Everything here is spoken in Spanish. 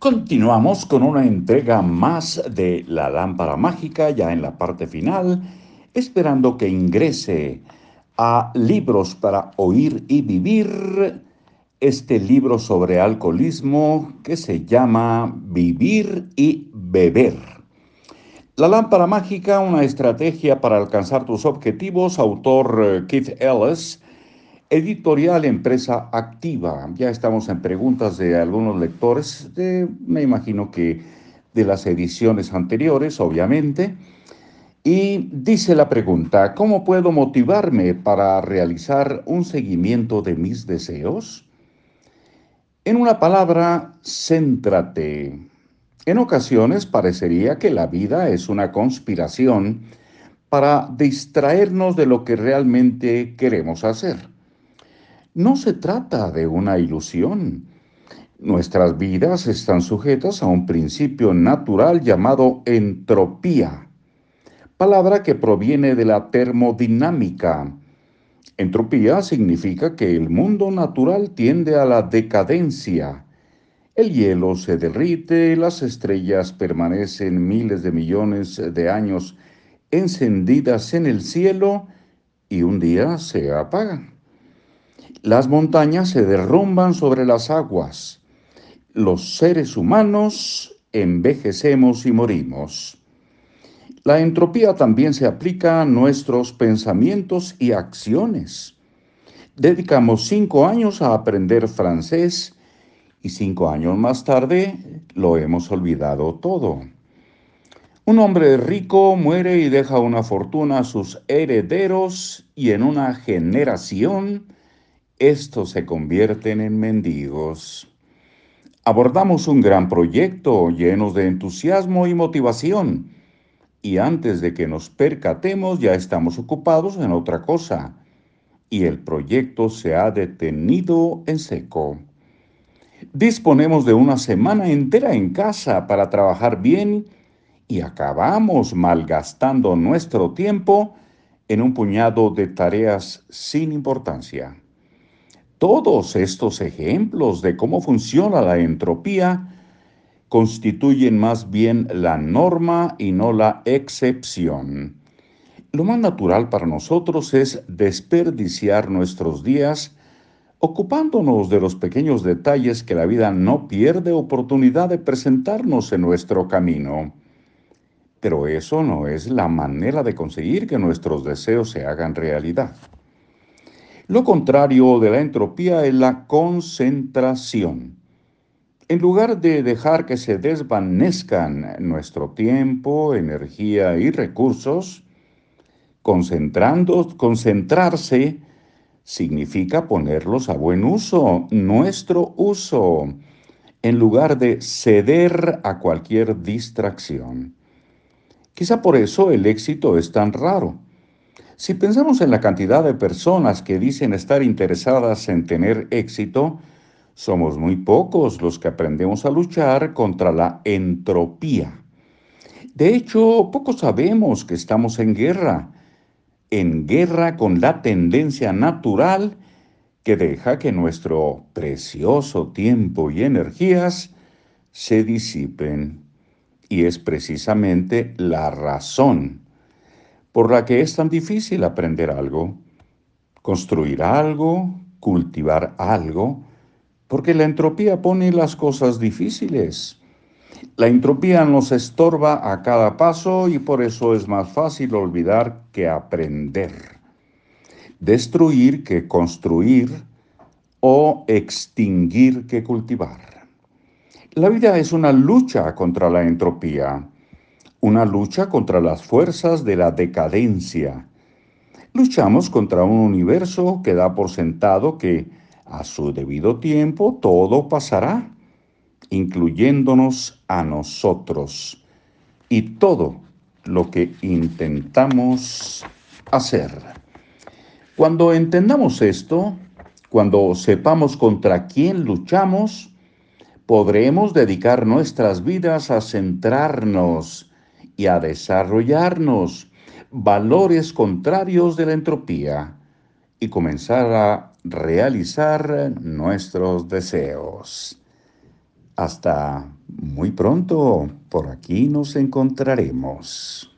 Continuamos con una entrega más de la lámpara mágica, ya en la parte final, esperando que ingrese a Libros para Oír y Vivir, este libro sobre alcoholismo que se llama Vivir y Beber. La lámpara mágica, una estrategia para alcanzar tus objetivos, autor eh, Keith Ellis, Editorial Empresa Activa. Ya estamos en preguntas de algunos lectores, me imagino que de las ediciones anteriores, obviamente. Y dice la pregunta, ¿cómo puedo motivarme para realizar un seguimiento de mis deseos? En una palabra, céntrate. En ocasiones parecería que la vida es una conspiración para distraernos de lo que realmente queremos hacer. No se trata de una ilusión. Nuestras vidas están sujetas a un principio natural llamado entropía, palabra que proviene de la termodinámica. Entropía significa que el mundo natural tiende a la decadencia. El hielo se derrite, las estrellas permanecen miles de millones de años encendidas en el cielo y un día se apagan. Las montañas se derrumban sobre las aguas. Los seres humanos envejecemos y morimos. La entropía también se aplica a nuestros pensamientos y acciones. Dedicamos cinco años a aprender francés y cinco años más tarde lo hemos olvidado todo. Un hombre rico muere y deja una fortuna a sus herederos y en una generación estos se convierten en mendigos. Abordamos un gran proyecto llenos de entusiasmo y motivación, y antes de que nos percatemos ya estamos ocupados en otra cosa, y el proyecto se ha detenido en seco. Disponemos de una semana entera en casa para trabajar bien y acabamos malgastando nuestro tiempo en un puñado de tareas sin importancia. Todos estos ejemplos de cómo funciona la entropía constituyen más bien la norma y no la excepción. Lo más natural para nosotros es desperdiciar nuestros días ocupándonos de los pequeños detalles que la vida no pierde oportunidad de presentarnos en nuestro camino. Pero eso no es la manera de conseguir que nuestros deseos se hagan realidad. Lo contrario de la entropía es la concentración. En lugar de dejar que se desvanezcan nuestro tiempo, energía y recursos, concentrando, concentrarse significa ponerlos a buen uso, nuestro uso, en lugar de ceder a cualquier distracción. Quizá por eso el éxito es tan raro si pensamos en la cantidad de personas que dicen estar interesadas en tener éxito, somos muy pocos los que aprendemos a luchar contra la entropía. De hecho, pocos sabemos que estamos en guerra, en guerra con la tendencia natural que deja que nuestro precioso tiempo y energías se disipen. Y es precisamente la razón por la que es tan difícil aprender algo, construir algo, cultivar algo, porque la entropía pone las cosas difíciles. La entropía nos estorba a cada paso y por eso es más fácil olvidar que aprender. Destruir que construir o extinguir que cultivar. La vida es una lucha contra la entropía una lucha contra las fuerzas de la decadencia. Luchamos contra un universo que da por sentado que a su debido tiempo todo pasará, incluyéndonos a nosotros y todo lo que intentamos hacer. Cuando entendamos esto, cuando sepamos contra quién luchamos, podremos dedicar nuestras vidas a centrarnos y a desarrollarnos valores contrarios de la entropía y comenzar a realizar nuestros deseos. Hasta muy pronto por aquí nos encontraremos.